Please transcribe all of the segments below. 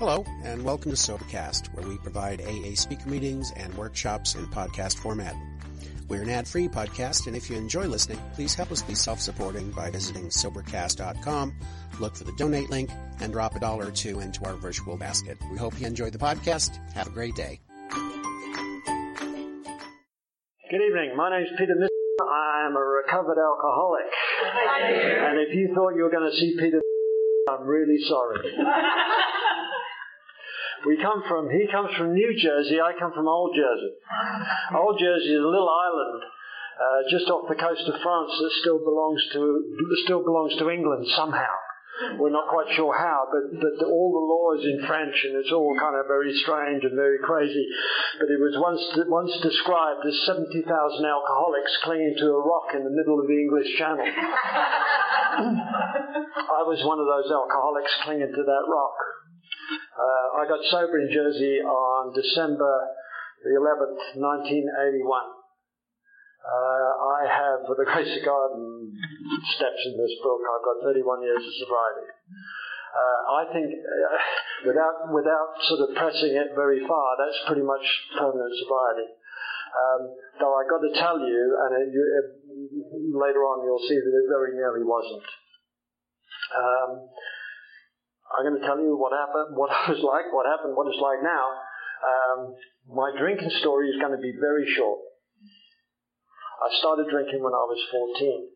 Hello, and welcome to Sobercast, where we provide AA speaker meetings and workshops in podcast format. We're an ad-free podcast, and if you enjoy listening, please help us be self-supporting by visiting Sobercast.com, look for the donate link, and drop a dollar or two into our virtual basket. We hope you enjoy the podcast. Have a great day. Good evening. My name's Peter Miss. I am a recovered alcoholic. And if you thought you were going to see Peter, I'm really sorry. We come from, he comes from New Jersey, I come from Old Jersey. Old Jersey is a little island uh, just off the coast of France that still belongs to, still belongs to England somehow. We're not quite sure how, but, but all the law is in French and it's all kind of very strange and very crazy. But it was once, once described as 70,000 alcoholics clinging to a rock in the middle of the English Channel. I was one of those alcoholics clinging to that rock. Uh, I got sober in Jersey on December the 11th, 1981. Uh, I have, for the grace of God and steps in this book, I've got 31 years of sobriety. Uh, I think, uh, without without sort of pressing it very far, that's pretty much permanent sobriety. Um, though I've got to tell you, and it, you, it, later on you'll see that it very nearly wasn't. Um, I'm going to tell you what happened, what I was like, what happened, what it's like now. Um, my drinking story is going to be very short. I started drinking when I was 14.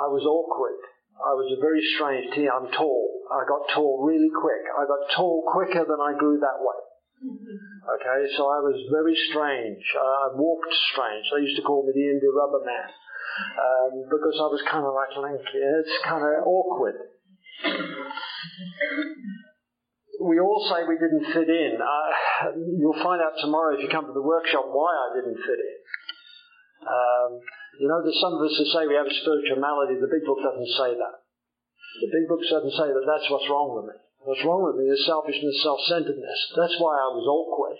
I was awkward. I was a very strange teen. I'm tall. I got tall really quick. I got tall quicker than I grew that way. Okay, so I was very strange. I walked strange. They used to call me the India Rubber Man um, because I was kind of like lanky. It's kind of awkward we all say we didn't fit in. Uh, you'll find out tomorrow if you come to the workshop why I didn't fit in. Um, you know, there's some of us who say we have a spiritual malady. The big book doesn't say that. The big book doesn't say that that's what's wrong with me. What's wrong with me is selfishness, self-centeredness. That's why I was awkward.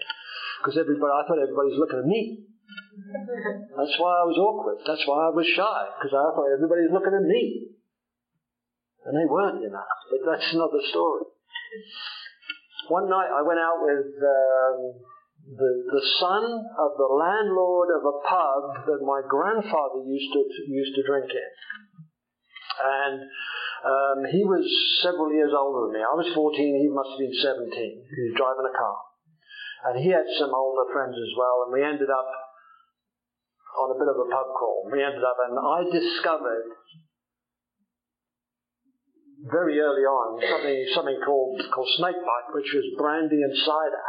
Because everybody, I thought everybody was looking at me. That's why I was awkward. That's why I was shy. Because I thought everybody was looking at me. And they weren't, you know. But that's another story. One night I went out with um, the, the son of the landlord of a pub that my grandfather used to, used to drink in. And um, he was several years older than me. I was 14, he must have been 17. He was driving a car. And he had some older friends as well, and we ended up on a bit of a pub crawl. We ended up, and I discovered very early on something something called called snakebite, which was brandy and cider.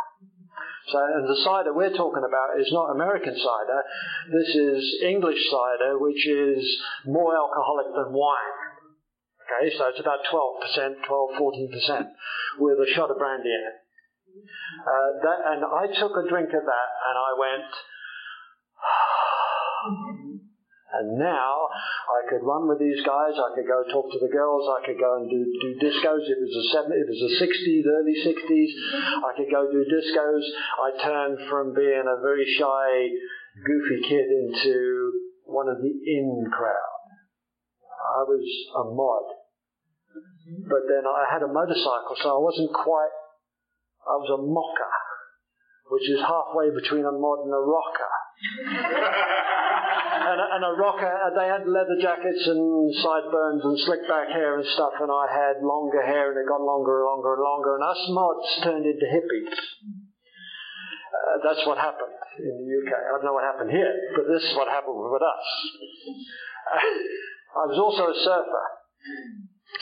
So, and the cider we're talking about is not American cider. This is English cider, which is more alcoholic than wine. Okay, so it's about 12%, 12, 14% with a shot of brandy in it. Uh, that, and I took a drink of that and I went, and now I could run with these guys. I could go talk to the girls. I could go and do, do discos. It was the seven, it was the 60s, early 60s. I could go do discos. I turned from being a very shy, goofy kid into one of the in crowd. I was a mod. But then I had a motorcycle, so I wasn't quite, I was a mocker, which is halfway between a mod and a rocker. and, a, and a rocker. Uh, they had leather jackets and sideburns and slick back hair and stuff, and I had longer hair, and it got longer and longer and longer. And us mods turned into hippies. Uh, that's what happened in the UK. I don't know what happened here, but this is what happened with us. I was also a surfer,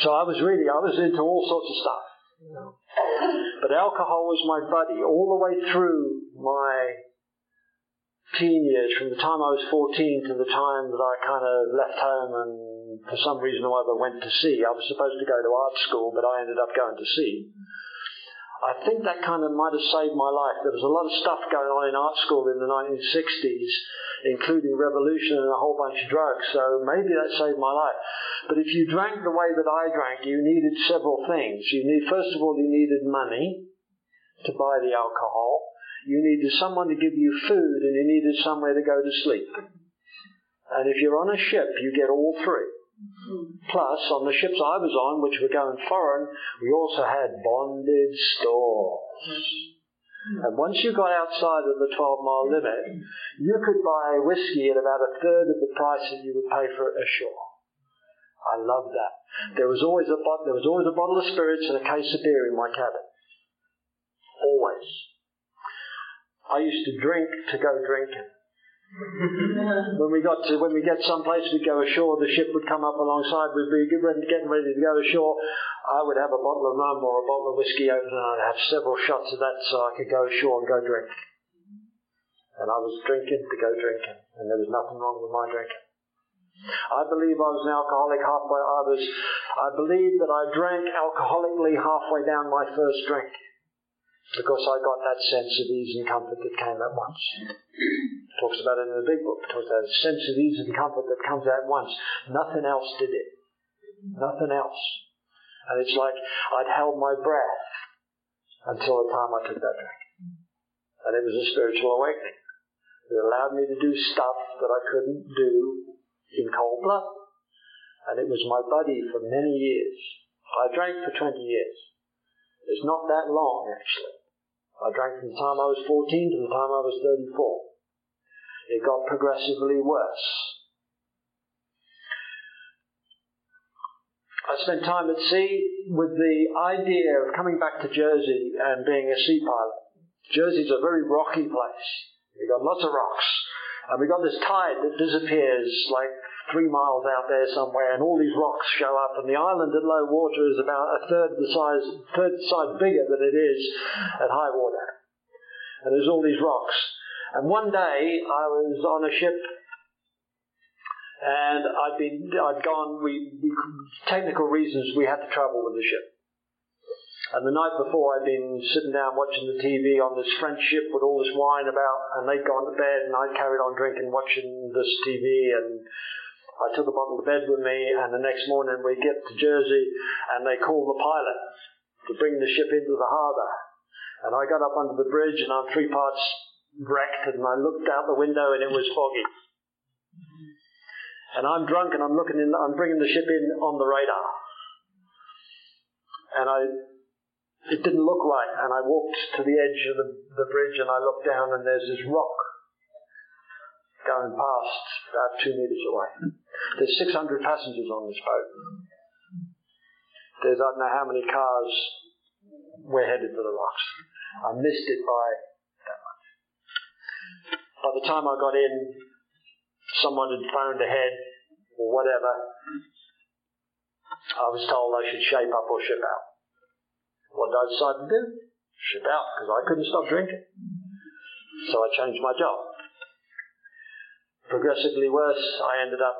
so I was really I was into all sorts of stuff. But alcohol was my buddy all the way through my teen years, from the time I was 14 to the time that I kind of left home and for some reason or other went to sea. I was supposed to go to art school, but I ended up going to sea. I think that kind of might have saved my life. There was a lot of stuff going on in art school in the 1960s, including revolution and a whole bunch of drugs, so maybe that saved my life. But if you drank the way that I drank, you needed several things. You need, first of all, you needed money to buy the alcohol. You needed someone to give you food and you needed somewhere to go to sleep. And if you're on a ship, you get all three. Plus, on the ships I was on, which were going foreign, we also had bonded stores. And once you got outside of the 12 mile limit, you could buy whiskey at about a third of the price that you would pay for it ashore. I love that. There was always a bottle, there was always a bottle of spirits and a case of beer in my cabin. Always. I used to drink to go drinking. when we got to when we get someplace, we'd go ashore. The ship would come up alongside. We'd be getting ready to go ashore. I would have a bottle of rum or a bottle of whiskey open, and I'd have several shots of that so I could go ashore and go drink. And I was drinking to go drinking, and there was nothing wrong with my drinking. I believe I was an alcoholic halfway. I was. I believe that I drank alcoholically halfway down my first drink because I got that sense of ease and comfort that came at once. Talks about it in the big book. Talks about a sense of ease and comfort that comes at once. Nothing else did it. Nothing else. And it's like I'd held my breath until the time I took that drink. And it was a spiritual awakening. It allowed me to do stuff that I couldn't do in cold blood. And it was my buddy for many years. I drank for 20 years. It's not that long, actually. I drank from the time I was 14 to the time I was 34. It got progressively worse. I spent time at sea with the idea of coming back to Jersey and being a sea pilot. Jersey's a very rocky place. We've got lots of rocks. And we've got this tide that disappears like three miles out there somewhere, and all these rocks show up, and the island at low water is about a third the size, third size bigger than it is at high water. And there's all these rocks. And one day I was on a ship, and I'd been, I'd gone. We, we technical reasons we had to travel with the ship. And the night before, I'd been sitting down watching the TV on this French ship with all this wine about, and they'd gone to bed, and I'd carried on drinking, watching this TV, and I took a bottle to bed with me, and the next morning we get to Jersey, and they call the pilot to bring the ship into the harbour. And I got up under the bridge, and I'm three parts wrecked, and I looked out the window, and it was foggy. And I'm drunk, and I'm looking in, I'm bringing the ship in on the radar. And I, it didn't look right, and I walked to the edge of the, the bridge, and I looked down, and there's this rock going past about two metres away. There's 600 passengers on this boat. There's I don't know how many cars we're headed for the rocks. I missed it by that much. By the time I got in, someone had phoned ahead or whatever. I was told I should shape up or ship out. What did I decide to do? Ship out because I couldn't stop drinking. So I changed my job. Progressively worse, I ended up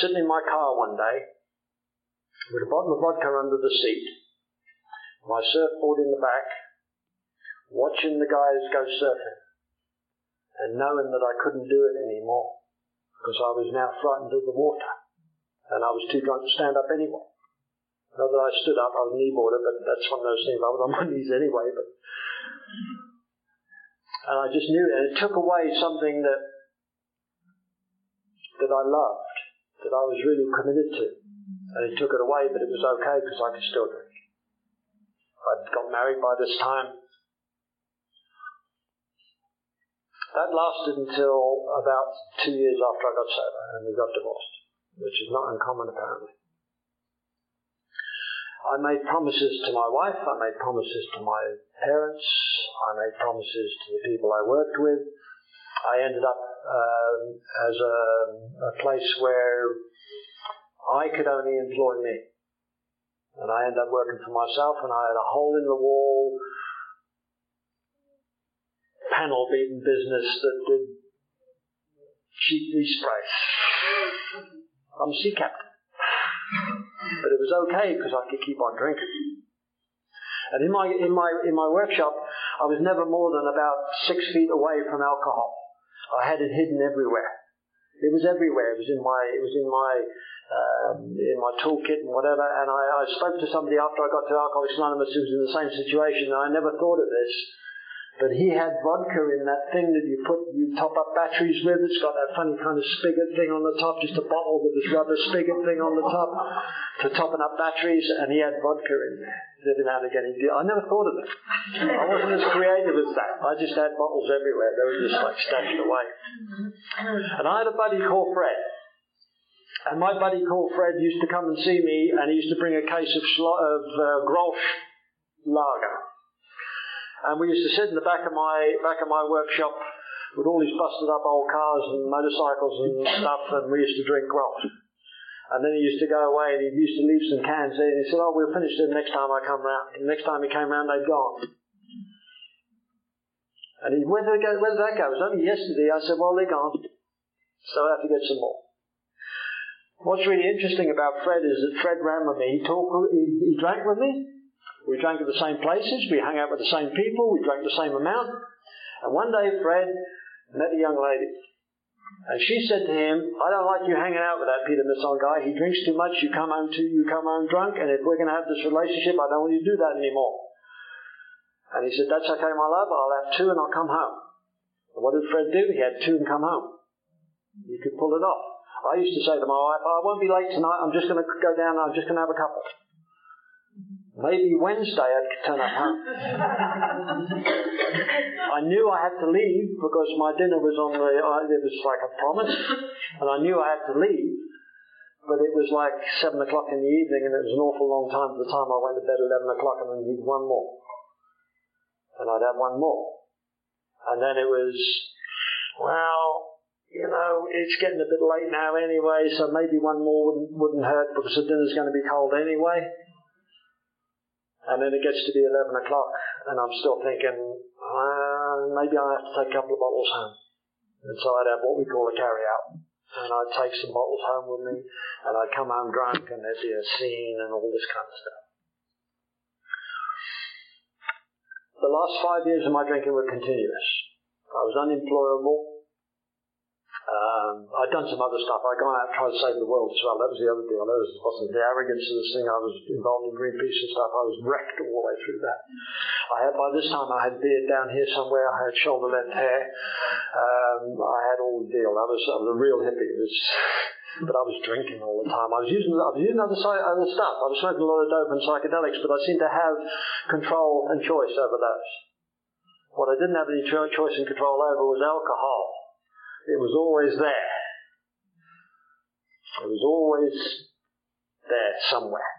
sitting in my car one day with a bottle of vodka under the seat, my surfboard in the back, watching the guys go surfing, and knowing that I couldn't do it anymore because I was now frightened of the water and I was too drunk to stand up anyway. Not that I stood up, I was kneeboarder, but that's one of those things. I was on my knees anyway, but and I just knew, it. and it took away something that that I loved that I was really committed to. And it took it away, but it was okay because I could still drink. I'd got married by this time. That lasted until about two years after I got sober, and we got divorced, which is not uncommon apparently. I made promises to my wife, I made promises to my parents, I made promises to the people I worked with. I ended up um, as a, a place where I could only employ me. And I ended up working for myself, and I had a hole in the wall, panel beaten business that did cheap respray. I'm a sea captain. But it was okay because I could keep on drinking. And in my, in my, in my workshop, I was never more than about six feet away from alcohol. I had it hidden everywhere. It was everywhere. It was in my, it was in my, um, in my toolkit and whatever. And I, I spoke to somebody after I got to Alcoholics Anonymous who was in the same situation, and I never thought of this. But he had vodka in that thing that you put, you top up batteries with. It's got that funny kind of spigot thing on the top, just a bottle with this rubber spigot thing on the top for topping up batteries, and he had vodka in there. Every and again. I never thought of it. I wasn't as creative as that. I just had bottles everywhere. They were just like stashed away. And I had a buddy called Fred. And my buddy called Fred used to come and see me, and he used to bring a case of, schlo- of uh, Grolsch lager. And we used to sit in the back of my back of my workshop with all these busted up old cars and motorcycles and stuff, and we used to drink Grolsch. And then he used to go away and he used to leave some cans there. And he said, "Oh, we'll finish them next time I come round." And the next time he came round, they'd gone. And he, where did, go, where did that go? It was only yesterday. I said, "Well, they're gone, so I have to get some more." What's really interesting about Fred is that Fred ran with me. He talked, he, he drank with me. We drank at the same places. We hung out with the same people. We drank the same amount. And one day, Fred met a young lady. And she said to him, I don't like you hanging out with that Peter Misson guy. He drinks too much. You come home too, you come home drunk. And if we're going to have this relationship, I don't want you to do that anymore. And he said, that's okay, my love. I'll have two and I'll come home. And what did Fred do? He had two and come home. You could pull it off. I used to say to my wife, oh, I won't be late tonight. I'm just going to go down. And I'm just going to have a couple. Maybe Wednesday I'd turn up home. I knew I had to leave because my dinner was on the, uh, it was like a promise, and I knew I had to leave, but it was like 7 o'clock in the evening and it was an awful long time from the time I went to bed 11 o'clock and I need one more. And I'd have one more. And then it was, well, you know, it's getting a bit late now anyway, so maybe one more wouldn't, wouldn't hurt because the dinner's going to be cold anyway. And then it gets to be 11 o'clock, and I'm still thinking, maybe I have to take a couple of bottles home. And so I'd have what we call a carry out. And I'd take some bottles home with me, and I'd come home drunk, and there'd be a scene and all this kind of stuff. The last five years of my drinking were continuous. I was unemployable. Um, I'd done some other stuff. I'd gone out tried to save the world as well. That was the other deal. That was wasn't the arrogance of this thing. I was involved in Greenpeace and stuff. I was wrecked all the way through that. I had by this time I had beard down here somewhere. I had shoulder length hair. Um, I had all the deal. I was, I was a real hippie. Was, but I was drinking all the time. I was using I was using other other stuff. I was smoking a lot of dope and psychedelics, but I seemed to have control and choice over those. What I didn't have any choice and control over was alcohol. It was always there. It was always there somewhere.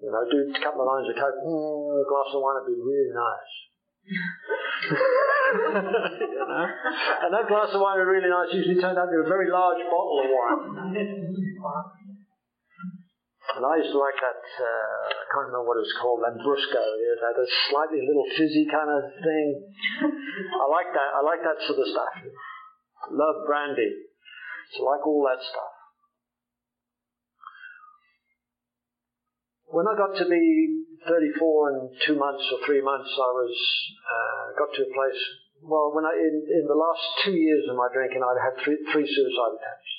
You know, do a couple of lines of coke, mm, a glass of wine would be really nice. you know? And that glass of wine was really nice usually turned out to be a very large bottle of wine. And I used to like that, uh, I can't remember what it was called, Lambrusco. It had a slightly little fizzy kind of thing. I like that. I like that sort of stuff love brandy. It's like all that stuff. When I got to be 34 and two months or three months, I was uh, got to a place. Well, when I in, in the last two years of my drinking, I'd had three, three suicide attempts.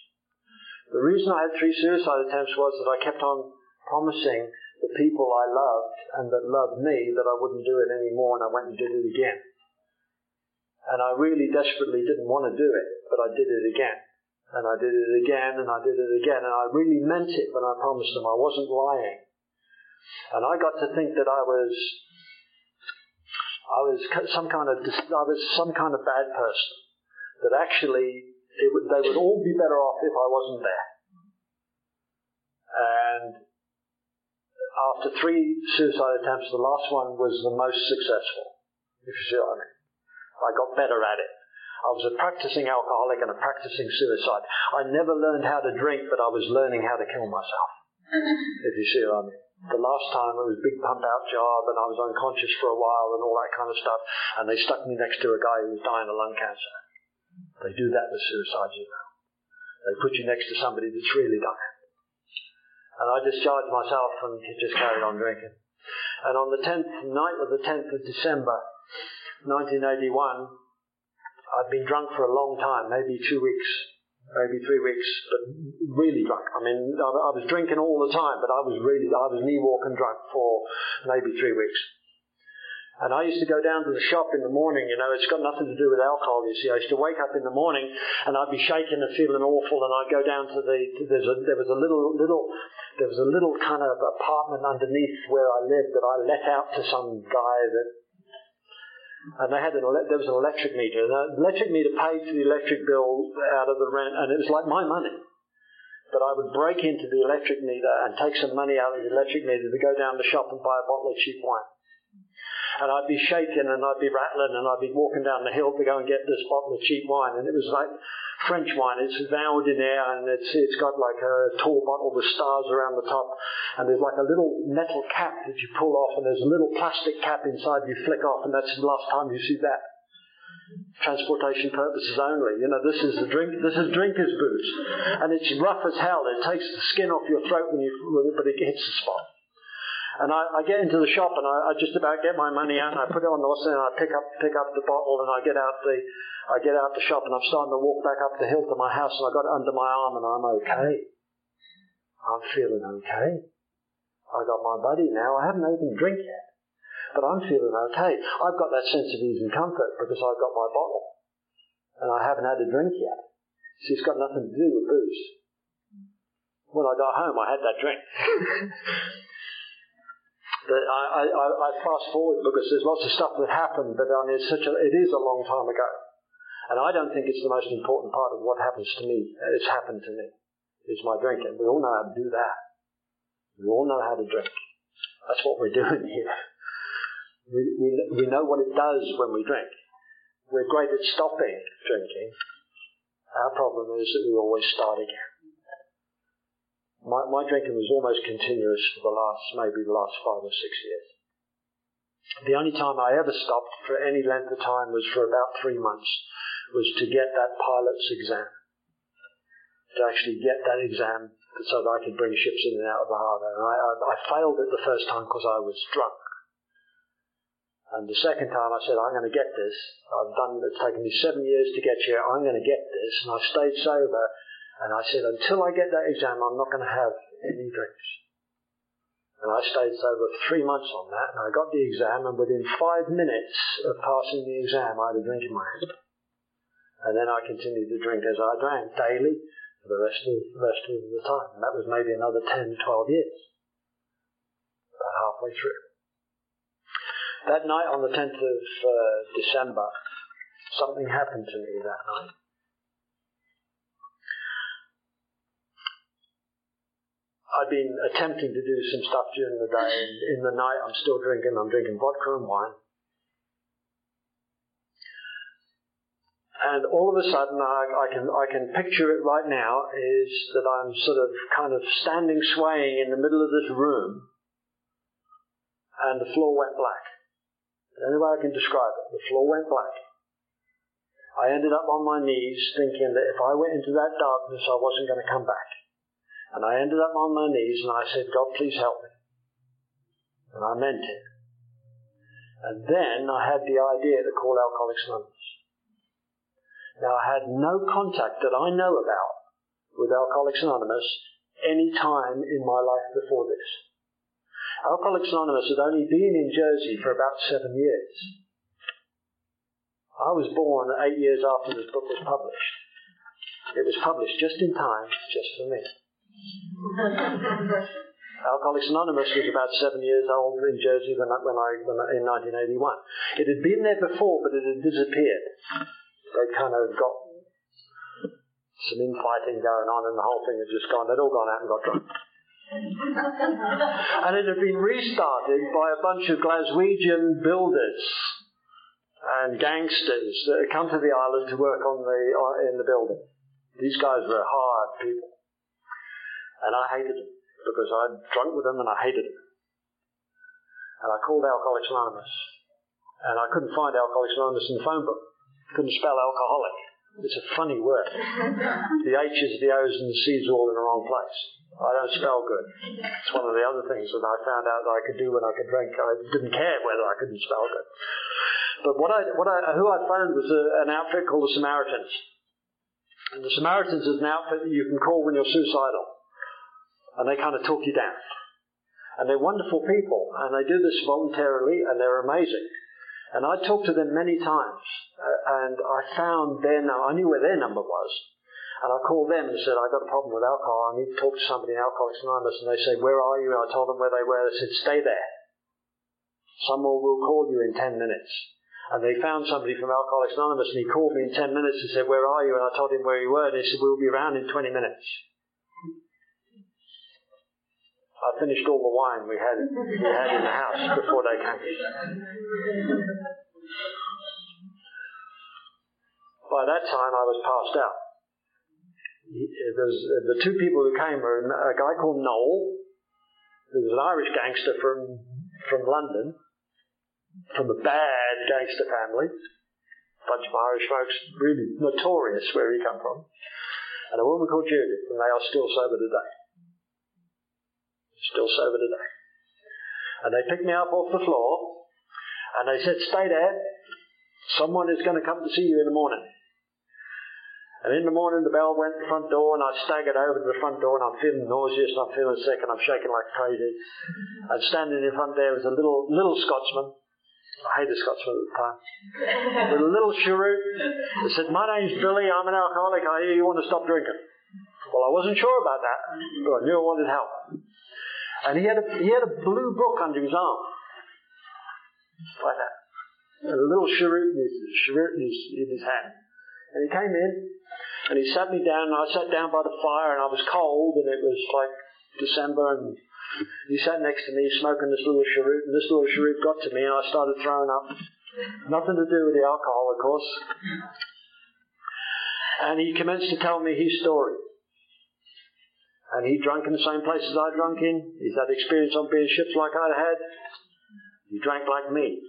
The reason I had three suicide attempts was that I kept on promising the people I loved and that loved me that I wouldn't do it anymore, and I went and did it again. And I really desperately didn't want to do it, but I did it again. And I did it again, and I did it again, and I really meant it when I promised them. I wasn't lying. And I got to think that I was, I was some kind of, I was some kind of bad person. That actually, would, they would all be better off if I wasn't there. And after three suicide attempts, the last one was the most successful, if you see what I mean. I got better at it. I was a practicing alcoholic and a practicing suicide. I never learned how to drink, but I was learning how to kill myself. if you see what I mean. The last time it was a big pump out job and I was unconscious for a while and all that kind of stuff. And they stuck me next to a guy who was dying of lung cancer. They do that with suicide, you know. They put you next to somebody that's really dying. And I discharged myself and just carried on drinking. And on the 10th night of the 10th of December, 1981, I'd been drunk for a long time, maybe two weeks, maybe three weeks, but really drunk. I mean, I, was drinking all the time, but I was really, I was knee walking drunk for maybe three weeks. And I used to go down to the shop in the morning, you know, it's got nothing to do with alcohol, you see. I used to wake up in the morning and I'd be shaking and feeling awful and I'd go down to the, there's a, there was a little, little, there was a little kind of apartment underneath where I lived that I let out to some guy that, and they had an, there was an electric meter. And the electric meter paid for the electric bill out of the rent and it was like my money. But I would break into the electric meter and take some money out of the electric meter to go down the shop and buy a bottle of cheap wine and I'd be shaking and I'd be rattling and I'd be walking down the hill to go and get this bottle of cheap wine. And it was like French wine. It's vowed in air and it's, it's got like a tall bottle with stars around the top. And there's like a little metal cap that you pull off and there's a little plastic cap inside you flick off and that's the last time you see that. Transportation purposes only. You know, this is a drink, this is drinker's booze. And it's rough as hell. It takes the skin off your throat when you, but it hits the spot. And I, I get into the shop and I, I just about get my money out and I put it on the and I pick up pick up the bottle and I get out the I get out the shop and I'm starting to walk back up the hill to my house and I got it under my arm and I'm okay. I'm feeling okay. I got my buddy now. I haven't even drink yet, but I'm feeling okay. I've got that sense of ease and comfort because I've got my bottle and I haven't had a drink yet. See, it's got nothing to do with booze. When I got home, I had that drink. I, I, I fast forward because there's lots of stuff that happened, but I mean, it's such a, it is a long time ago. And I don't think it's the most important part of what happens to me. It's happened to me. It's my drinking. We all know how to do that. We all know how to drink. That's what we're doing here. We, we, we know what it does when we drink. We're great at stopping drinking. Our problem is that we always start again. My, my drinking was almost continuous for the last, maybe the last five or six years. The only time I ever stopped for any length of time was for about three months, was to get that pilot's exam. To actually get that exam so that I could bring ships in and out of the harbour. And I, I, I failed it the first time because I was drunk. And the second time I said, I'm going to get this. I've done, it's taken me seven years to get here. I'm going to get this. And I stayed sober and I said, until I get that exam, I'm not going to have any drinks. And I stayed sober for three months on that, and I got the exam, and within five minutes of passing the exam, I had a drink in my hand. And then I continued to drink as I drank daily for the rest of the rest of the time. And that was maybe another 10, 12 years. About halfway through. That night on the 10th of uh, December, something happened to me that night. I've been attempting to do some stuff during the day, and in the night I'm still drinking. I'm drinking vodka and wine. And all of a sudden, I, I, can I can picture it right now. Is that I'm sort of kind of standing swaying in the middle of this room, and the floor went black. The only way I can describe it, the floor went black. I ended up on my knees, thinking that if I went into that darkness, I wasn't going to come back. And I ended up on my knees and I said, God, please help me. And I meant it. And then I had the idea to call Alcoholics Anonymous. Now I had no contact that I know about with Alcoholics Anonymous any time in my life before this. Alcoholics Anonymous had only been in Jersey for about seven years. I was born eight years after this book was published. It was published just in time, just for me. Alcoholics Anonymous was about seven years old in Jersey when I, when I, when I, in 1981. It had been there before, but it had disappeared. They kind of got some infighting going on, and the whole thing had just gone. They'd all gone out and got drunk. and it had been restarted by a bunch of Glaswegian builders and gangsters that had come to the island to work on the uh, in the building. These guys were hard people. And I hated them because I'd drunk with them and I hated them. And I called Alcoholics Anonymous. And I couldn't find Alcoholics Anonymous in the phone book. Couldn't spell alcoholic. It's a funny word. The H's, the O's, and the C's are all in the wrong place. I don't spell good. It's one of the other things that I found out that I could do when I could drink. I didn't care whether I couldn't spell good. But what I, what I, who I found was a, an outfit called the Samaritans. And the Samaritans is an outfit that you can call when you're suicidal and they kind of talk you down. And they're wonderful people, and they do this voluntarily, and they're amazing. And I talked to them many times, Uh, and I found their number, I knew where their number was. And I called them and said, I've got a problem with alcohol. I need to talk to somebody in Alcoholics Anonymous. And they say, Where are you? And I told them where they were. They said, Stay there. Someone will call you in 10 minutes. And they found somebody from Alcoholics Anonymous and he called me in 10 minutes and said, Where are you? And I told him where you were. And he said, We'll be around in 20 minutes. I finished all the wine we had, we had in the house before they came. By that time, I was passed out was, the two people who came were a guy called Noel, who was an Irish gangster from from London, from a bad gangster family, bunch of Irish folks, really notorious where he come from, and a woman called Judith, and they are still sober today. Still sober today. And they picked me up off the floor, and they said, "Stay there. Someone is going to come to see you in the morning." And in the morning, the bell went to the front door, and I staggered over to the front door, and I'm feeling nauseous, and I'm feeling sick, and I'm shaking like crazy. And standing in front there was a little little Scotsman. I hated Scotsman at the time. with a little cheroot. He said, My name's Billy, I'm an alcoholic, I hear you want to stop drinking. Well, I wasn't sure about that, but I knew I wanted help. And he had a, he had a blue book under his arm. Like that. And a little cheroot in his, cheroot in his, in his hand. And he came in, and he sat me down, and I sat down by the fire, and I was cold, and it was like December, and he sat next to me smoking this little cheroot, and this little cheroot got to me, and I started throwing up. Nothing to do with the alcohol, of course. And he commenced to tell me his story. And he drank in the same places I drunk in. He's had experience on being ships like I'd had. He drank like me.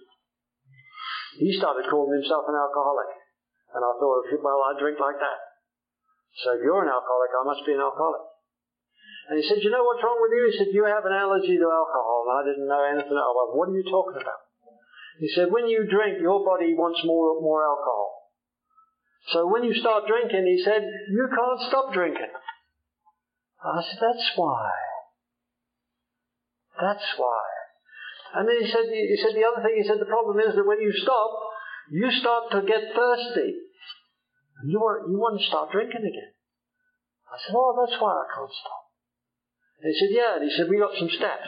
He started calling himself an alcoholic. And I thought, well, I drink like that. So if you're an alcoholic, I must be an alcoholic. And he said, you know what's wrong with you? He said, you have an allergy to alcohol. And I didn't know anything about well, What are you talking about? He said, when you drink, your body wants more, more alcohol. So when you start drinking, he said, you can't stop drinking. I said, that's why. That's why. And then he said, he said the other thing, he said, the problem is that when you stop, you start to get thirsty. You want, you want to start drinking again. I said, oh, that's why I can't stop. And he said, yeah. And he said, we got some steps.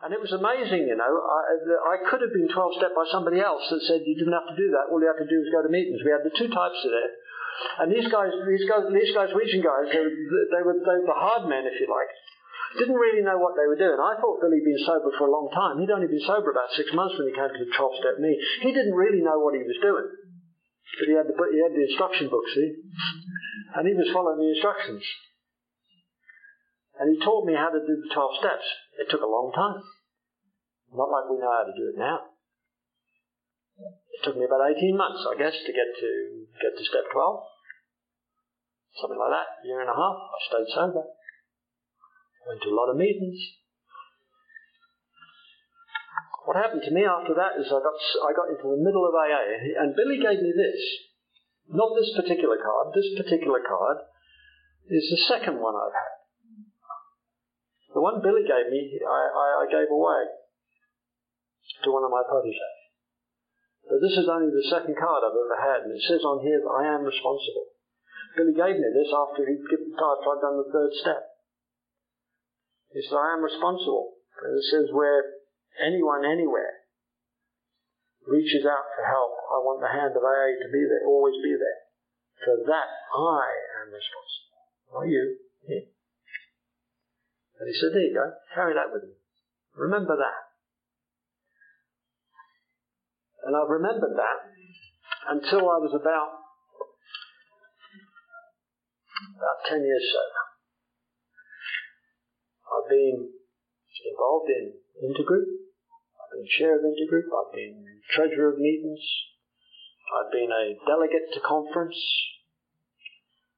And it was amazing, you know. I, uh, I could have been 12 step by somebody else that said you didn't have to do that. All you had to do was go to meetings. We had the two types of it. And these guys, these guys, these guys, region guys, they, they, were, they were hard men, if you like. Didn't really know what they were doing. I thought Billy had been sober for a long time. He'd only been sober about six months when he came to the 12 step meet. He didn't really know what he was doing. But he had the, he had the instruction book, see? And he was following the instructions. And he taught me how to do the 12 steps. It took a long time. Not like we know how to do it now. It took me about 18 months, I guess, to get to get to step 12. Something like that, year and a half. I stayed sober. Went to a lot of meetings. What happened to me after that is I got, I got into the middle of AA, and Billy gave me this. Not this particular card, this particular card is the second one I've had. The one Billy gave me, I, I, I gave away to one of my proteges. But this is only the second card I've ever had, and it says on here that I am responsible. Billy gave me this after he'd given after I'd done the third step. He said, I am responsible. And it says where anyone anywhere reaches out for help, I want the hand of AA to be there, always be there. For that I am responsible. Not you, me. And he said, there you go, carry that with you. Remember that. And I've remembered that until I was about about 10 years sober. I've been involved in intergroup I've been chair of intergroup, I've been treasurer of meetings, I've been a delegate to conference,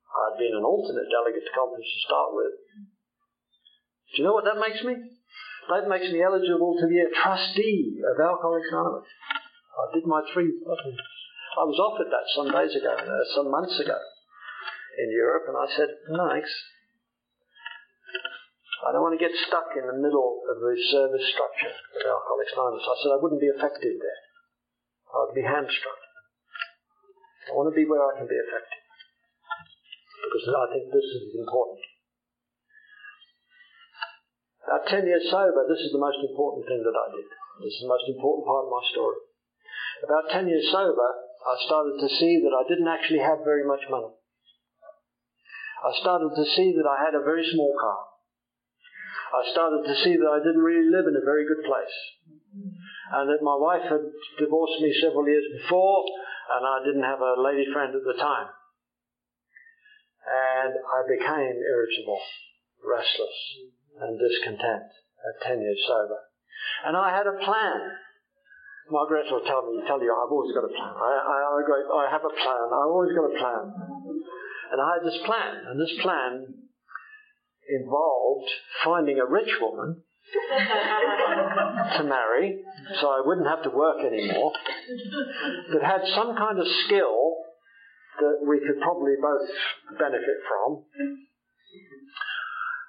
I've been an alternate delegate to conference to start with. Do you know what that makes me? That makes me eligible to be a trustee of Alcoholics Anonymous. I did my three. I was offered that some days ago, uh, some months ago, in Europe, and I said, no, thanks. I don't want to get stuck in the middle of the service structure of Alcoholics Anonymous. I said I wouldn't be effective there. I would be hamstrung. I want to be where I can be effective. Because I think this is important. At 10 years sober, this is the most important thing that I did. This is the most important part of my story. About 10 years sober, I started to see that I didn't actually have very much money. I started to see that I had a very small car. I started to see that I didn't really live in a very good place. And that my wife had divorced me several years before, and I didn't have a lady friend at the time. And I became irritable, restless, and discontent at 10 years sober. And I had a plan. Margaret will tell me, tell you, I've always got a plan. I, I, I, I have a plan. I've always got a plan. And I had this plan, and this plan involved finding a rich woman to marry, so I wouldn't have to work anymore, that had some kind of skill that we could probably both benefit from.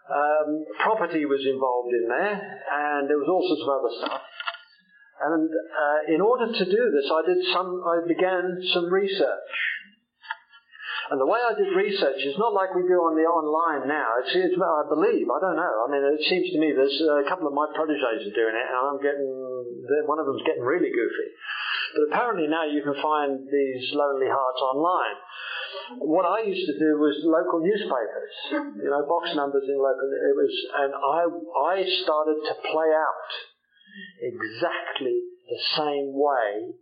Um, property was involved in there, and there was all sorts of other stuff. And uh, in order to do this, I did some. I began some research. And the way I did research is not like we do on the online now. It's, it's I believe, I don't know. I mean, it seems to me there's a couple of my proteges are doing it, and I'm getting one of them's getting really goofy. But apparently now you can find these lonely hearts online what I used to do was local newspapers, you know, box numbers in local. It was, and I I started to play out exactly the same way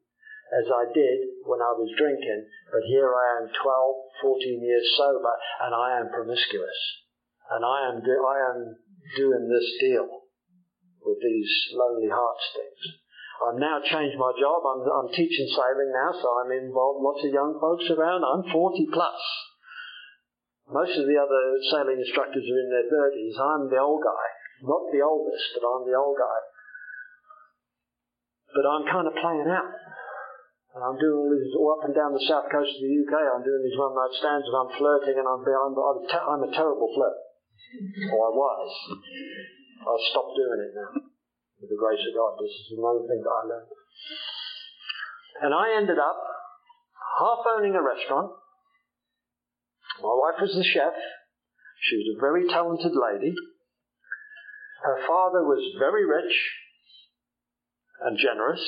as I did when I was drinking. But here I am, 12, 14 years sober, and I am promiscuous, and I am do, I am doing this deal with these lonely hearts things. I've now changed my job. I'm, I'm teaching sailing now, so I'm involved lots of young folks around. I'm 40 plus. Most of the other sailing instructors are in their 30s. I'm the old guy. Not the oldest, but I'm the old guy. But I'm kind of playing out. And I'm doing all these, all up and down the south coast of the UK, I'm doing these one night stands and I'm flirting and I'm, I'm, I'm, I'm a terrible flirt. Or I was. I've stopped doing it now with the grace of God. This is another thing that I learned. And I ended up half owning a restaurant. My wife was the chef. She was a very talented lady. Her father was very rich and generous.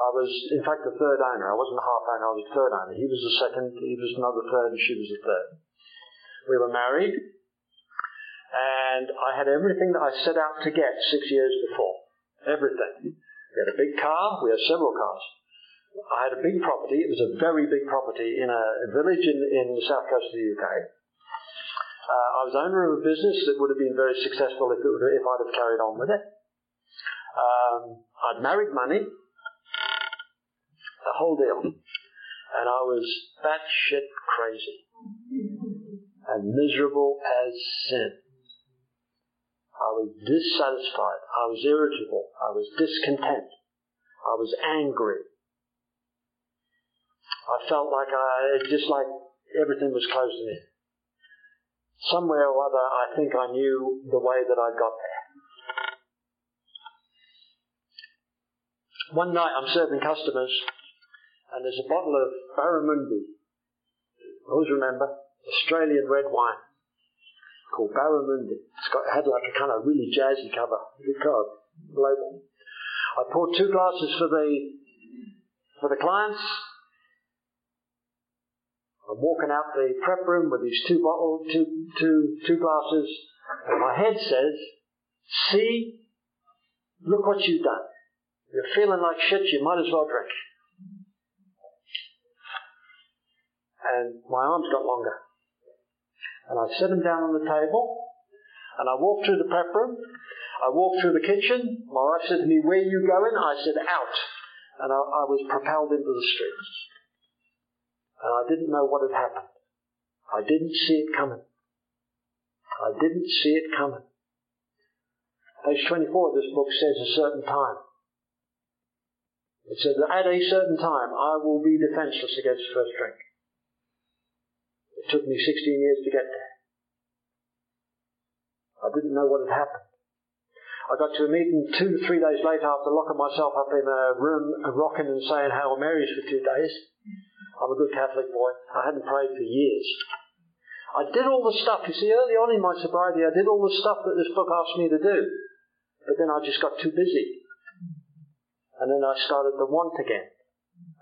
I was, in fact, the third owner. I wasn't the half owner, I was the third owner. He was the second, he was another third, and she was the third. We were married. And I had everything that I set out to get six years before. Everything. We had a big car, we had several cars. I had a big property, it was a very big property in a village in, in the south coast of the UK. Uh, I was owner of a business that would have been very successful if, would, if I'd have carried on with it. Um, I'd married money, the whole deal. And I was batshit crazy and miserable as sin. I was dissatisfied. I was irritable. I was discontent. I was angry. I felt like I, just like everything was closing in. Somewhere or other, I think I knew the way that I got there. One night I'm serving customers and there's a bottle of Barramundi. Always remember, Australian red wine called Barramundi. It's got had like a kind of really jazzy cover, good card label. I poured two glasses for the for the clients. I'm walking out the prep room with these two bottles, two two two glasses, and my head says, "See, look what you've done. You're feeling like shit. You might as well drink." And my arms got longer. And I set them down on the table, and I walked through the prep room. I walked through the kitchen. My wife said to me, Where are you going? I said, Out. And I, I was propelled into the streets. And I didn't know what had happened. I didn't see it coming. I didn't see it coming. Page 24 of this book says a certain time. It says at a certain time I will be defenseless against first drink. It took me 16 years to get there. I didn't know what had happened. I got to a meeting two, three days later after locking myself up in a room and rocking and saying Hail Marys for two days. I'm a good Catholic boy. I hadn't prayed for years. I did all the stuff. You see, early on in my sobriety, I did all the stuff that this book asked me to do. But then I just got too busy. And then I started to want again.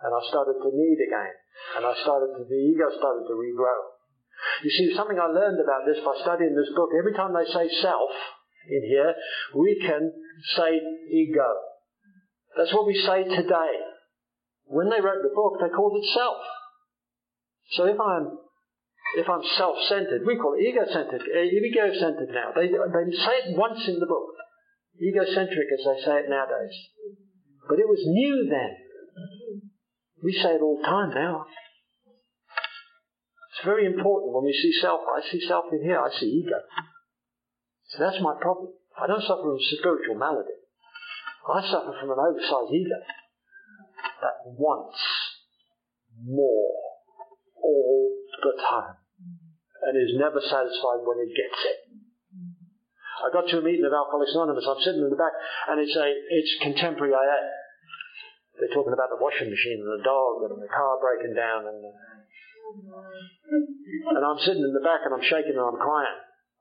And I started to need again. And I started to, the ego started to regrow. You see, something I learned about this by studying this book, every time they say self, in here, we can say ego. That's what we say today. When they wrote the book, they called it self. So if I'm if I'm self-centered, we call it ego-centered, eh, ego-centered now. They, they say it once in the book. Egocentric, as they say it nowadays. But it was new then. We say it all the time now. It's very important when we see self. I see self in here, I see ego. So that's my problem. I don't suffer from a spiritual malady. I suffer from an oversized ego that wants more all the time and is never satisfied when it gets it. I got to a meeting of Alcoholics Anonymous. I'm sitting in the back, and it's a it's contemporary AA. They're talking about the washing machine and the dog and the car breaking down, and and I'm sitting in the back and I'm shaking and I'm crying.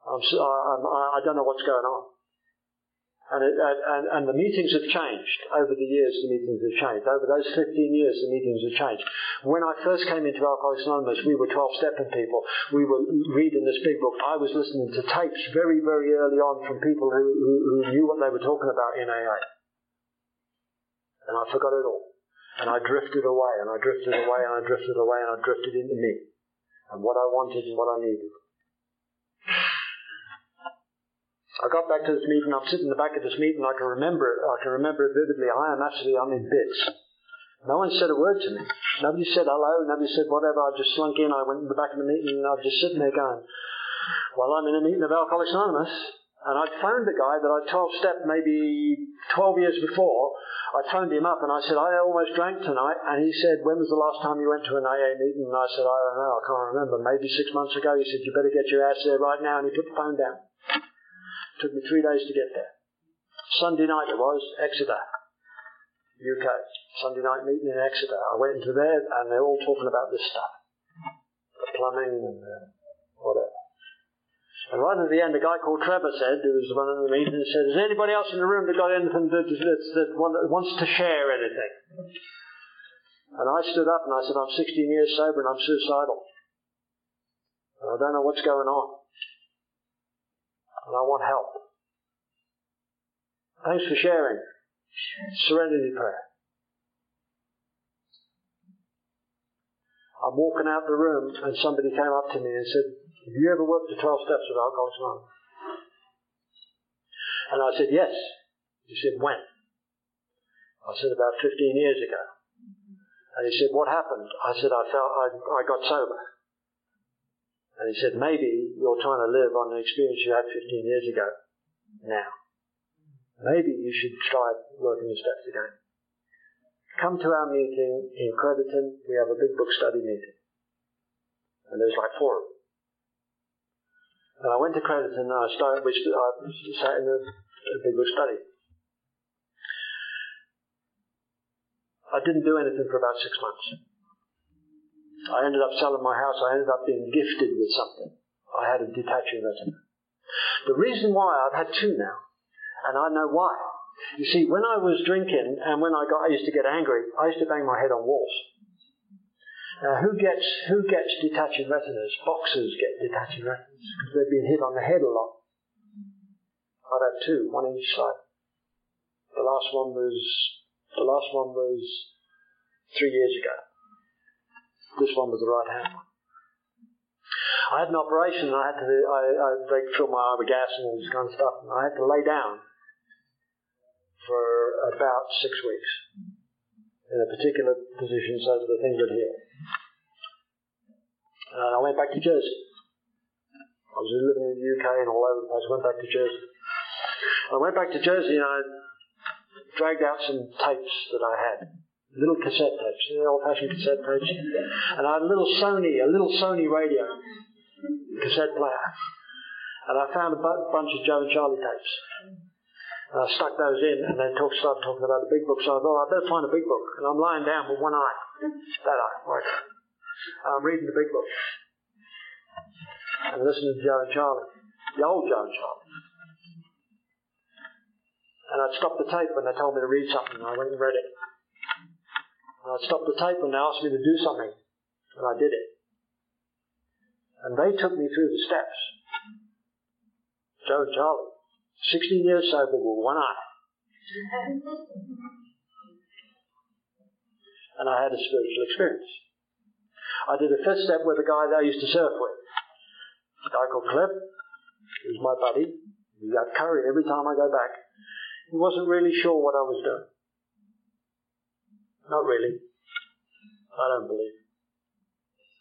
I'm, I'm, I don't know what's going on. And, it, and, and, the meetings have changed. Over the years, the meetings have changed. Over those 15 years, the meetings have changed. When I first came into Alcoholics Anonymous, we were 12-stepping people. We were reading this big book. I was listening to tapes very, very early on from people who, who, who knew what they were talking about in AA. And I forgot it all. And I drifted away, and I drifted away, and I drifted away, and I drifted into me. And what I wanted and what I needed. I got back to this meeting. I'm sitting in the back of this meeting. I can remember it. I can remember it vividly. I am actually, I'm in bits. No one said a word to me. Nobody said hello. Nobody said whatever. I just slunk in. I went in the back of the meeting and I was just sitting there going, well, I'm in a meeting of Alcoholics Anonymous. And I'd phoned the guy that I'd 12 stepped maybe 12 years before. I phoned him up and I said, I almost drank tonight. And he said, when was the last time you went to an AA meeting? And I said, I don't know. I can't remember. Maybe six months ago. He said, you better get your ass there right now. And he put the phone down. Took me three days to get there. Sunday night it was, Exeter, UK. Sunday night meeting in Exeter. I went into there and they're all talking about this stuff. The plumbing and the whatever. And right at the end, a guy called Trevor said, who was one of the meeting, said, Is anybody else in the room that got anything that, that, that, wants to share anything? And I stood up and I said, I'm 16 years sober and I'm suicidal. And I don't know what's going on and I want help. Thanks for sharing. Serenity prayer. I'm walking out the room and somebody came up to me and said, Have you ever worked the 12 steps of Alcoholics Anonymous? And I said, Yes. He said, When? I said, About 15 years ago. And he said, What happened? I said, I felt I, I got sober. And he said, maybe you're trying to live on an experience you had 15 years ago now. Maybe you should try working the steps again. Come to our meeting in Crediton. We have a big book study meeting. And there's like four of them. And I went to Crediton and I started, which I sat in a, big book study. I didn't do anything for about six months. I ended up selling my house. I ended up being gifted with something. I had a detaching retina. The reason why, I've had two now, and I know why. You see, when I was drinking and when I got, I used to get angry, I used to bang my head on walls. Now, who gets, who gets detaching retinas? Boxers get detaching retinas because they've been hit on the head a lot. I've had two, one each side. The last one was, the last one was three years ago. This one was the right hand one. I had an operation. I had to. I, I they filled my eye with gas and all this kind of stuff, and I had to lay down for about six weeks in a particular position so that the thing would heal. And uh, I went back to Jersey. I was living in the UK and all over the place. I went back to Jersey. I went back to Jersey and I dragged out some tapes that I had little cassette tapes, you know, old-fashioned cassette tapes. And I had a little Sony, a little Sony radio cassette player. And I found a bu- bunch of Joe and Charlie tapes. And I stuck those in, and they talk, started talking about the big book. So I thought, I better find a big book. And I'm lying down with one eye, that eye, right. And I'm reading the big book. And listening to Joe and Charlie, the old Joe and Charlie. And I'd stop the tape when they told me to read something, and I went and read it. And I'd stop the tape when they asked me to do something, and I did it. And they took me through the steps. Joe and Charlie. 16 years sober with one eye. and I had a spiritual experience. I did a fifth step with a guy that I used to surf with. A guy called Cliff. He was my buddy. We got curried every time I go back. He wasn't really sure what I was doing. Not really. I don't believe.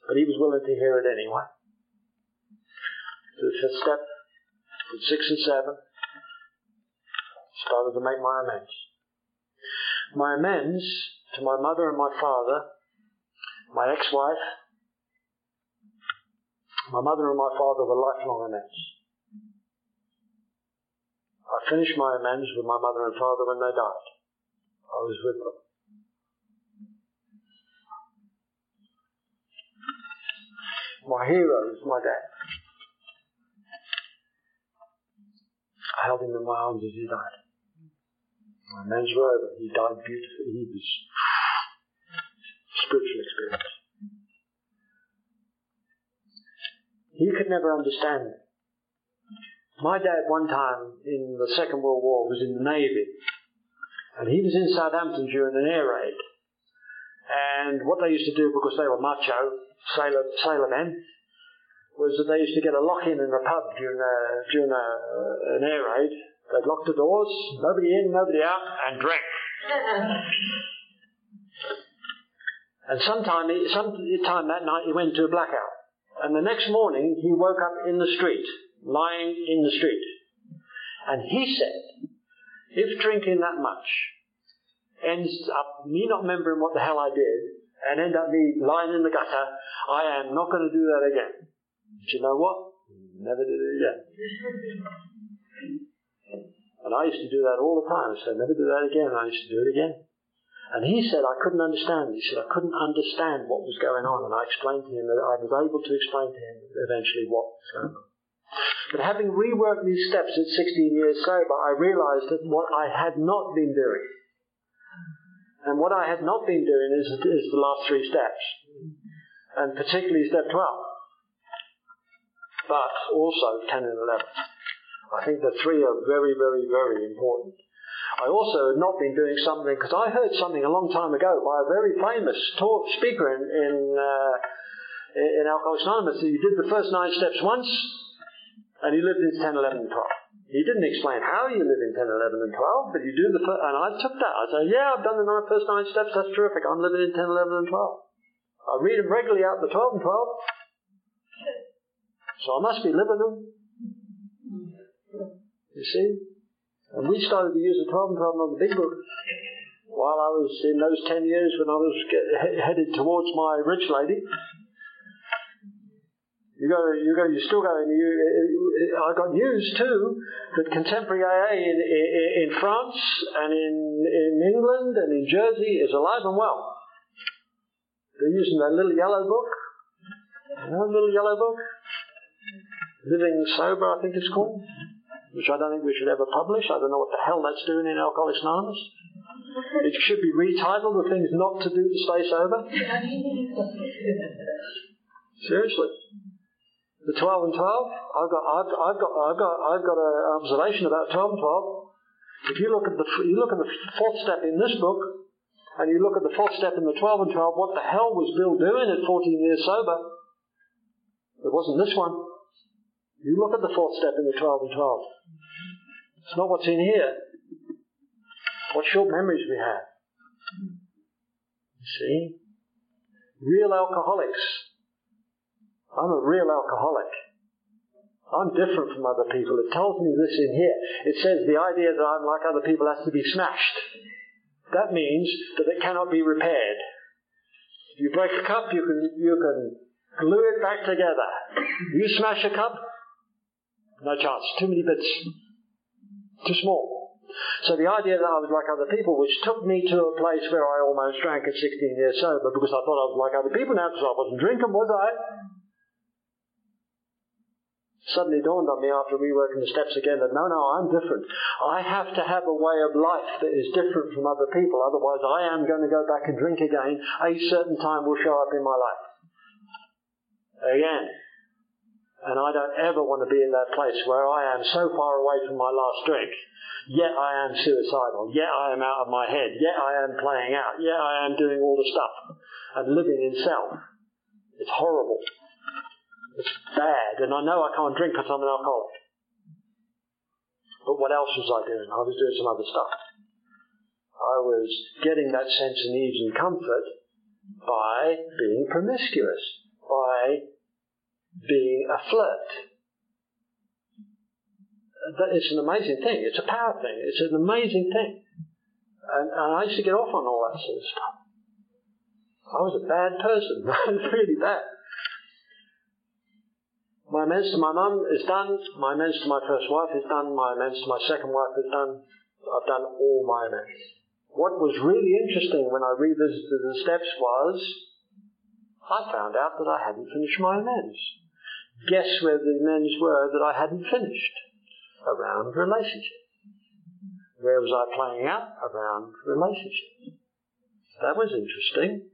But he was willing to hear it anyway. The fifth step, six and seven, started to make my amends. My amends to my mother and my father, my ex-wife, my mother and my father were lifelong amends. I finished my amends with my mother and father when they died. I was with them. My hero is my dad. I held him in my arms as he died. My amends were over. He died beautifully. He was spiritual experience. He could never understand. My dad, one time in the Second World War, was in the Navy, and he was in Southampton during an air raid. And what they used to do, because they were macho sailor sailor men, was that they used to get a lock in in a pub during a, during a, an air raid. They'd lock the doors, nobody in, nobody out, and drink. and sometime, sometime that night, he went to a blackout. And the next morning, he woke up in the street, lying in the street. And he said, if drinking that much ends up me not remembering what the hell I did, and end up me lying in the gutter, I am not going to do that again. But you know what? Never did it again. And I used to do that all the time. I said, never do that again. And I used to do it again. And he said I couldn't understand. He said I couldn't understand what was going on. And I explained to him that I was able to explain to him eventually what was going on. But having reworked these steps at 16 years sober, I realized that what I had not been doing, and what I had not been doing is, is the last three steps, and particularly step 12, but also 10 and 11. I think the three are very, very, very important. I also had not been doing something, because I heard something a long time ago by a very famous talk speaker in, in, uh, in Alcoholics Anonymous. He did the first nine steps once, and he lived in 10, 11, and 12. He didn't explain how you live in 10, 11, and 12, but you do the first, and I took that. I said, yeah, I've done the nine, first nine steps, that's terrific. I'm living in 10, 11, and 12. I read them regularly out the 12 and 12. So I must be living them. You see? And we started to use the 12 and 12 on the big book while I was in those 10 years when I was get, headed towards my rich lady. You go, you go, you still go, you, uh, uh, I got news too that contemporary AA in, in, in France and in, in England and in Jersey is alive and well. They're using that little yellow book. Know, little yellow book? Living Sober, I think it's called which I don't think we should ever publish. I don't know what the hell that's doing in Alcoholics Anonymous. It should be retitled The Things Not to Do to Stay Sober. Seriously. The 12 and 12, I've got, I've, I've got, I've got, I've got an observation about 12 and 12. If you look at the, you look at the fourth step in this book, and you look at the fourth step in the 12 and 12, what the hell was Bill doing at 14 years sober? It wasn't this one. You look at the fourth step in the 12 and 12. It's not what's in here. What short memories we have. You see? Real alcoholics. I'm a real alcoholic. I'm different from other people. It tells me this in here. It says the idea that I'm like other people has to be smashed. That means that it cannot be repaired. If you break a cup, you can, you can glue it back together. You smash a cup, No chance. Too many bits. Too small. So the idea that I was like other people, which took me to a place where I almost drank at 16 years sober because I thought I was like other people now because I wasn't drinking, was I? Suddenly dawned on me after reworking the steps again that no, no, I'm different. I have to have a way of life that is different from other people, otherwise I am going to go back and drink again. A certain time will show up in my life. Again. And I don't ever want to be in that place where I am so far away from my last drink, yet I am suicidal, yet I am out of my head, yet I am playing out, yet I am doing all the stuff and living in self. It's horrible. It's bad, and I know I can't drink because I'm an alcoholic. But what else was I doing? I was doing some other stuff. I was getting that sense of ease and comfort by being promiscuous, by being a flirt. It's an amazing thing. It's a power thing. It's an amazing thing. And, and I used to get off on all that sort of stuff. I was a bad person. Really bad. My amends to my mum is done. My amends to my first wife is done. My amends to my second wife is done. I've done all my amends. What was really interesting when I revisited the steps was I found out that I hadn't finished my amends. Guess where the amends were that I hadn't finished? Around relationships. Where was I playing out? Around relationships. That was interesting.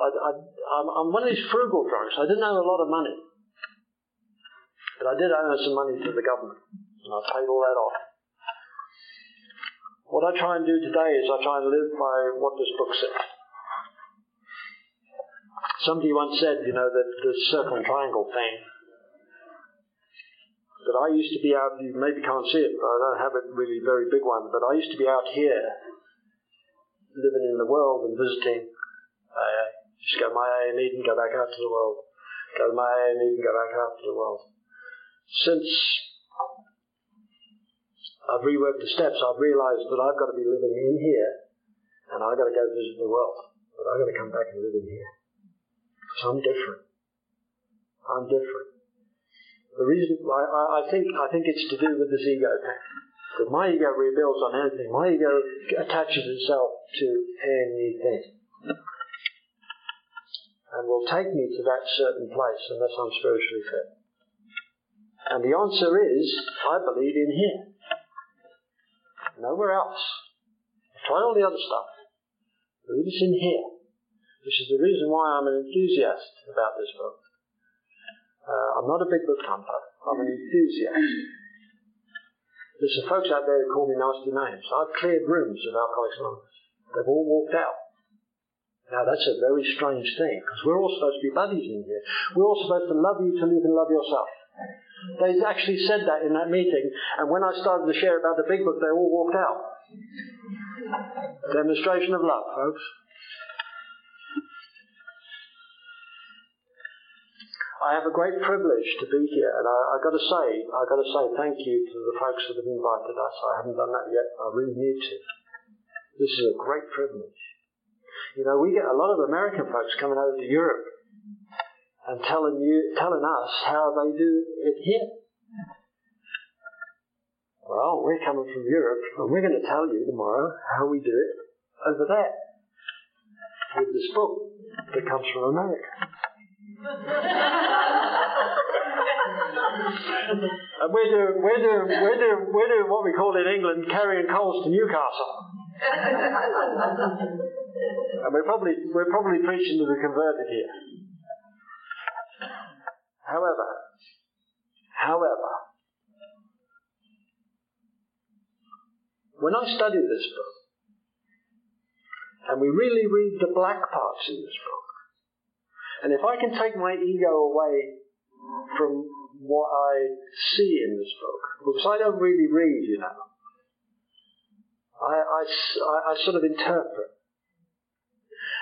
I, I'm one of these frugal drunks. I didn't have a lot of money. But I did owe some money to the government. And I paid all that off. What I try and do today is I try and live by what this book says. Somebody once said, you know, that the circle and triangle thing, that I used to be out, you maybe can't see it, but I don't have a really very big one, but I used to be out here living in the world and visiting I just go my to my AA meeting, go back out to the world. Go my AA meeting, go back out to the world. Since I've reworked the steps, I've realized that I've got to be living in here and I've got to go visit the world. But I've got to come back and live in here. I'm different. I'm different. The reason I, I think I think it's to do with this ego thing. My ego rebuilds on anything. My ego attaches itself to anything and will take me to that certain place unless I'm spiritually fit? And the answer is, I believe in here. Nowhere else. I've all the other stuff. Believe it's in here. Which is the reason why I'm an enthusiast about this book. Uh, I'm not a big book hunter. I'm an enthusiast. There's some folks out there who call me nasty names. I've cleared rooms of Alcoholics Anonymous. They've all walked out. Now that's a very strange thing because we're all supposed to be buddies in here. We're all supposed to love you till you can love yourself. They actually said that in that meeting, and when I started to share about the big book, they all walked out. Demonstration of love, folks. I have a great privilege to be here, and I, have got to say, I've got to say thank you to the folks that have invited us. I haven't done that yet. I really need to. This is a great privilege. You know, we get a lot of American folks coming over to Europe and telling you, telling us how they do it here. Well, we're coming from Europe, and we're going to tell you tomorrow how we do it over there with this book that comes from America. And we're doing, what we call in England carrying coals to Newcastle. And we're probably, we're probably preaching to the converted here. However, however, when I study this book, and we really read the black parts in this book, and if I can take my ego away from what I see in this book, because I don't really read, you know, I, I, I, sort of interpret.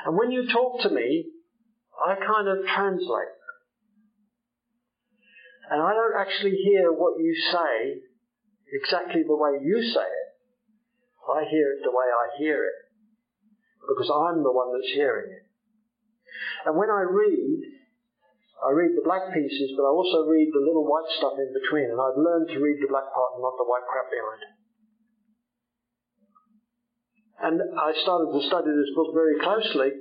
And when you talk to me, I kind of translate. And I don't actually hear what you say exactly the way you say it. I hear it the way I hear it. Because I'm the one that's hearing it. And when I read, I read the black pieces, but I also read the little white stuff in between, and I've learned to read the black part and not the white crap behind. And I started to study this book very closely,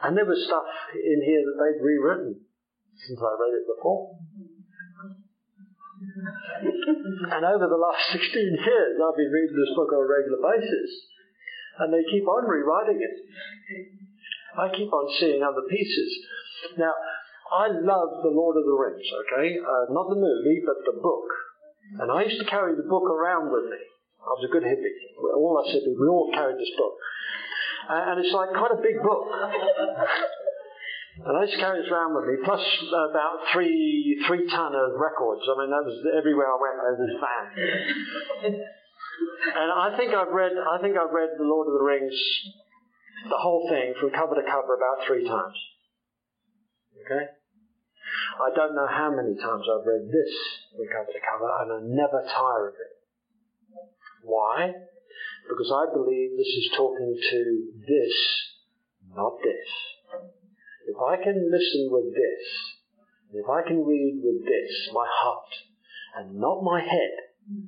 and there was stuff in here that they'd rewritten since I read it before. and over the last 16 years, I've been reading this book on a regular basis, and they keep on rewriting it. I keep on seeing other pieces. Now, I love The Lord of the Rings, okay? Uh, not the movie, but the book. And I used to carry the book around with me. I was a good hippie. All us hippies, we all carried this book. And it's like quite a big book. And I just carried it around with me, plus about three three ton of records. I mean, that was everywhere I went. Was this van. And I think I've read I think I've read The Lord of the Rings, the whole thing from cover to cover about three times. Okay. I don't know how many times I've read this from cover to cover, and I never tire of it. Why? Because I believe this is talking to this, not this. If I can listen with this, if I can read with this, my heart, and not my head,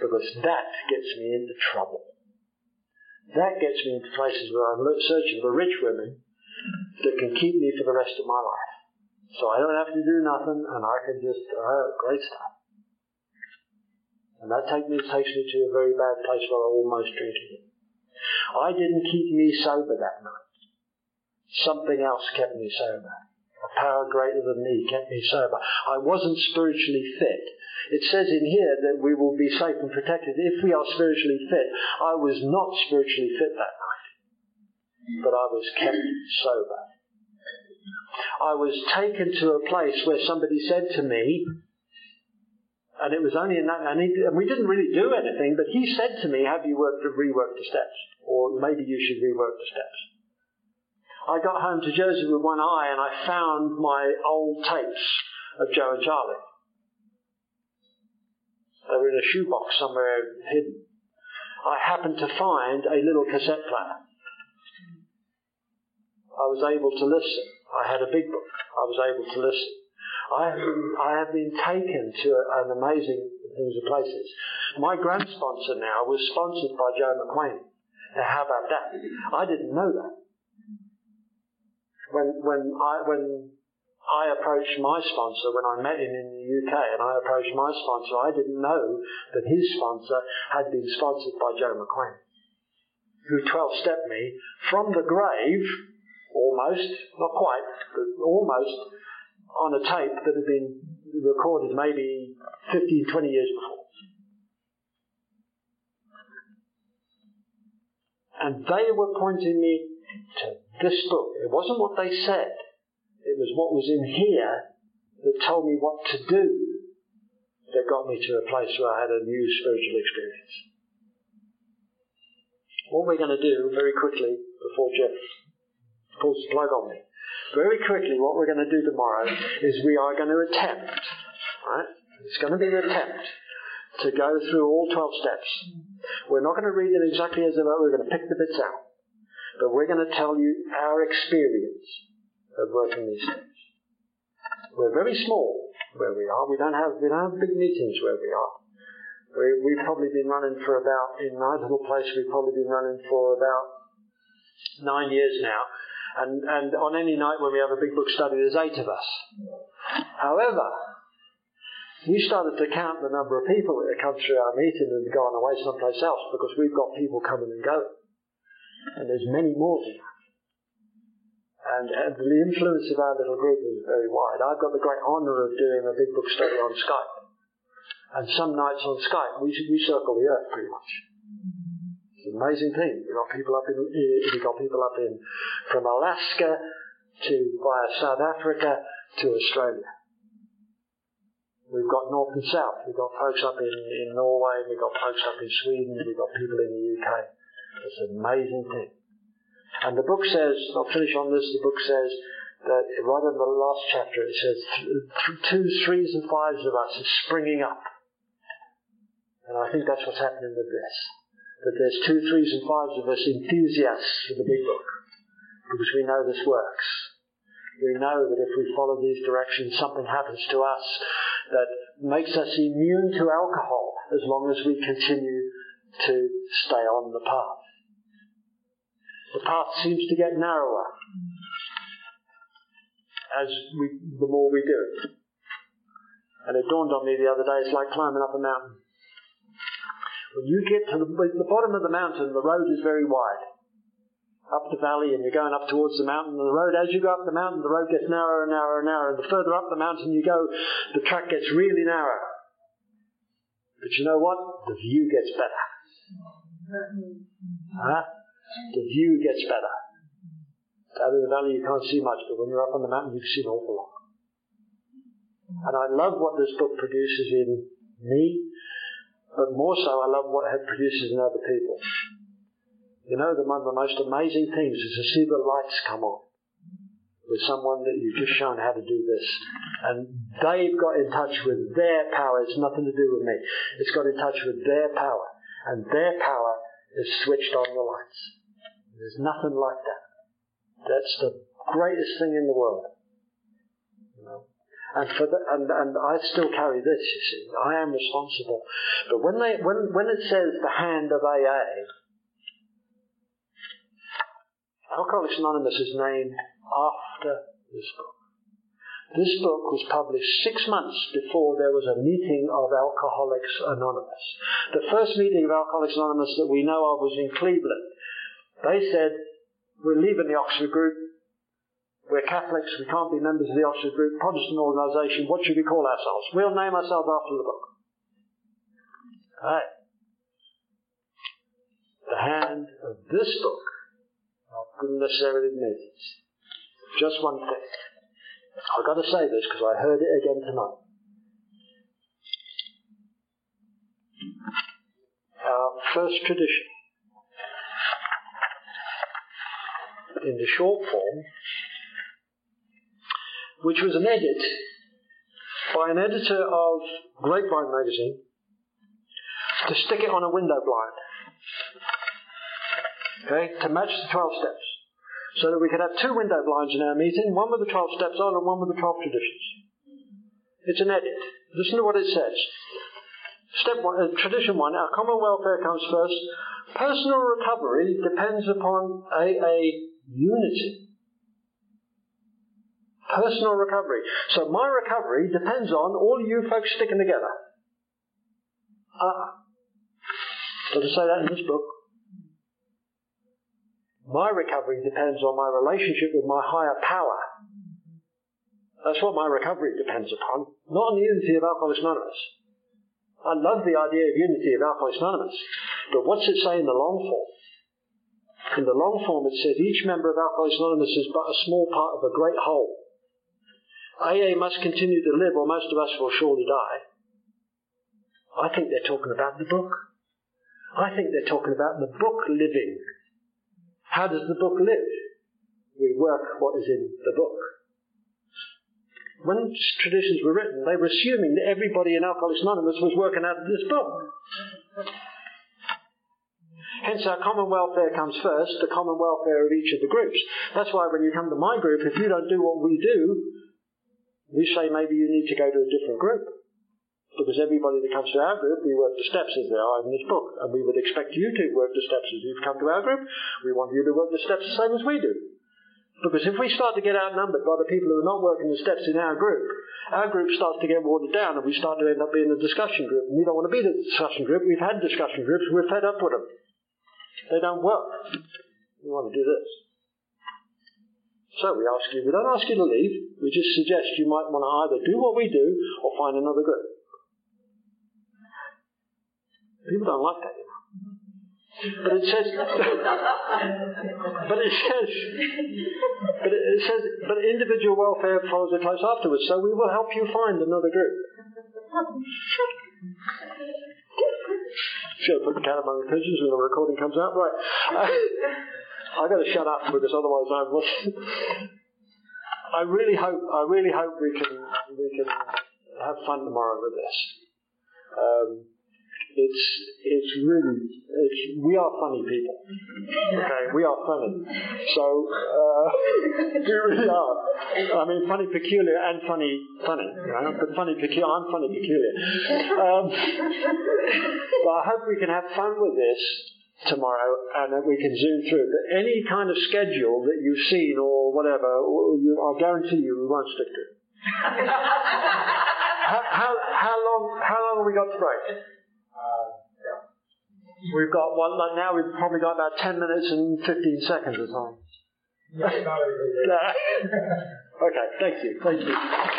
because that gets me into trouble. That gets me into places where I'm searching for rich women that can keep me for the rest of my life. So I don't have to do nothing, and I can just, oh, great stuff. And that take me, takes me to a very bad place where I almost drink again. I didn't keep me sober that night. Something else kept me sober. A power greater than me kept me sober. I wasn't spiritually fit. It says in here that we will be safe and protected if we are spiritually fit. I was not spiritually fit that night, but I was kept sober. I was taken to a place where somebody said to me, and it was only in that, and, he, and we didn't really do anything, but he said to me, have you worked, reworked the steps? Or maybe you should rework the steps. I got home to Jersey with one eye and I found my old tapes of Joe and Charlie. They were in a shoebox somewhere hidden. I happened to find a little cassette player. I was able to listen. I had a big book. I was able to listen. I have been, I have been taken to an amazing things of places. My grand sponsor now was sponsored by Joe McQuany. Now, how about that? I didn't know that. When when I when I approached my sponsor when I met him in the UK, and I approached my sponsor, I didn't know that his sponsor had been sponsored by Joe McQuany, who 12 stepped me from the grave, almost, not quite, but almost, on a tape that had been recorded maybe 15, 20 years before. And they were pointing me to this book. It wasn't what they said, it was what was in here that told me what to do that got me to a place where I had a new spiritual experience. What we're going to do very quickly before Jeff pulls the plug on me very quickly, what we're going to do tomorrow is we are going to attempt, right? It's going to be an attempt to go through all 12 steps. We're not going to read them exactly as they are, we're going to pick the bits out. But we're going to tell you our experience of working these steps. We're very small where we are. We don't have, we don't have big meetings where we are. We, have probably been running for about, in my little place, we've probably been running for about nine years now. And, and on any night when we have a big book study, there's eight of us. However, we started to count the number of people that come through our meeting and gone away someplace else because we've got people coming and going. And there's many more than that. And, and the influence of our little group is very wide. I've got the great honour of doing a big book study on Skype. And some nights on Skype, we, we circle the earth pretty much. It's an amazing thing. We've got people up in, we've got people up in, from Alaska to via South Africa to Australia. We've got north and south. We've got folks up in, in Norway. We've got folks up in Sweden. We've got people in the UK. It's an amazing thing. And the book says, I'll finish on this, the book says that right in the last chapter it says threes and fives of us are springing up. And I think that's what's happening with this that there's two, threes, and fives of us enthusiasts for the big book because we know this works. We know that if we follow these directions, something happens to us that makes us immune to alcohol as long as we continue to stay on the path. The path seems to get narrower as we, the more we do. And it dawned on me the other day, it's like climbing up a mountain. When you get to the, the bottom of the mountain, the road is very wide. Up the valley, and you're going up towards the mountain, and the road, as you go up the mountain, the road gets narrower and narrower and narrower. And the further up the mountain you go, the track gets really narrow. But you know what? The view gets better. Huh? The view gets better. Out in the valley you can't see much, but when you're up on the mountain you can see an awful lot. And I love what this book produces in me, but more so I love what it produces in other people. You know, the, one of the most amazing things is to see the lights come on with someone that you've just shown how to do this. And they've got in touch with their power. It's nothing to do with me. It's got in touch with their power. And their power is switched on the lights. There's nothing like that. That's the greatest thing in the world. You know? And for the, and, and I still carry this, you see. I am responsible. But when they when when it says the hand of AA, Alcoholics Anonymous is named after this book. This book was published six months before there was a meeting of Alcoholics Anonymous. The first meeting of Alcoholics Anonymous that we know of was in Cleveland. They said, we're leaving the Oxford group. We're Catholics. We can't be members of the Oxford group. Protestant organisation. What should we call ourselves? We'll name ourselves after the book. Right. The hand of this book couldn't necessarily mean Just one thing. I've got to say this because I heard it again tonight. Our first tradition in the short form, which was an edit by an editor of Grapevine magazine to stick it on a window blind. Okay, to match the 12 steps. So that we could have two window blinds in our meeting, one with the 12 steps on and one with the 12 traditions. It's an edit. Listen to what it says. Step one, uh, tradition one, our common welfare comes first. Personal recovery depends upon AA unity. Personal recovery. So my recovery depends on all you folks sticking together. Ah. Uh-uh. Does it say that in this book? My recovery depends on my relationship with my higher power. That's what my recovery depends upon, not on the unity of Alcoholics Anonymous. I love the idea of unity of Alcoholics Anonymous, but what's it say in the long form? In the long form, it says each member of Alcoholics Anonymous is but a small part of a great whole. AA must continue to live, or most of us will surely die. I think they're talking about the book. I think they're talking about the book living. How does the book live? We work what is in the book. When traditions were written, they were assuming that everybody in Alcoholics Anonymous was working out of this book. Hence, our common welfare comes first, the common welfare of each of the groups. That's why when you come to my group, if you don't do what we do, we say maybe you need to go to a different group. Because everybody that comes to our group, we work the steps as they are in this book. And we would expect you to work the steps as you've come to our group. We want you to work the steps the same as we do. Because if we start to get outnumbered by the people who are not working the steps in our group, our group starts to get watered down and we start to end up being a discussion group. And we don't want to be the discussion group. We've had discussion groups. We're fed up with them. They don't work. We want to do this. So we ask you, we don't ask you to leave, we just suggest you might want to either do what we do or find another group. People don't like that, you know. But it says, but it says, but it says, but individual welfare follows it close afterwards. So we will help you find another group. Should have put the cat among the pigeons when the recording comes out. Right. I, I got to shut up because otherwise I will. I really hope. I really hope we can we can have fun tomorrow with this. Um, It's it's really it's, we are funny people. Okay, we are funny. So uh, we really are. I mean, funny peculiar and funny funny. You know, but funny peculiar. I'm funny peculiar. Um, but I hope we can have fun with this tomorrow and that we can zoom through. But any kind of schedule that you've seen or whatever, I guarantee you we won't stick to. how, how, how long how long have we got to break? We've got one, like now we've probably got about 10 minutes and 15 seconds of time. okay, thank you. Thank you.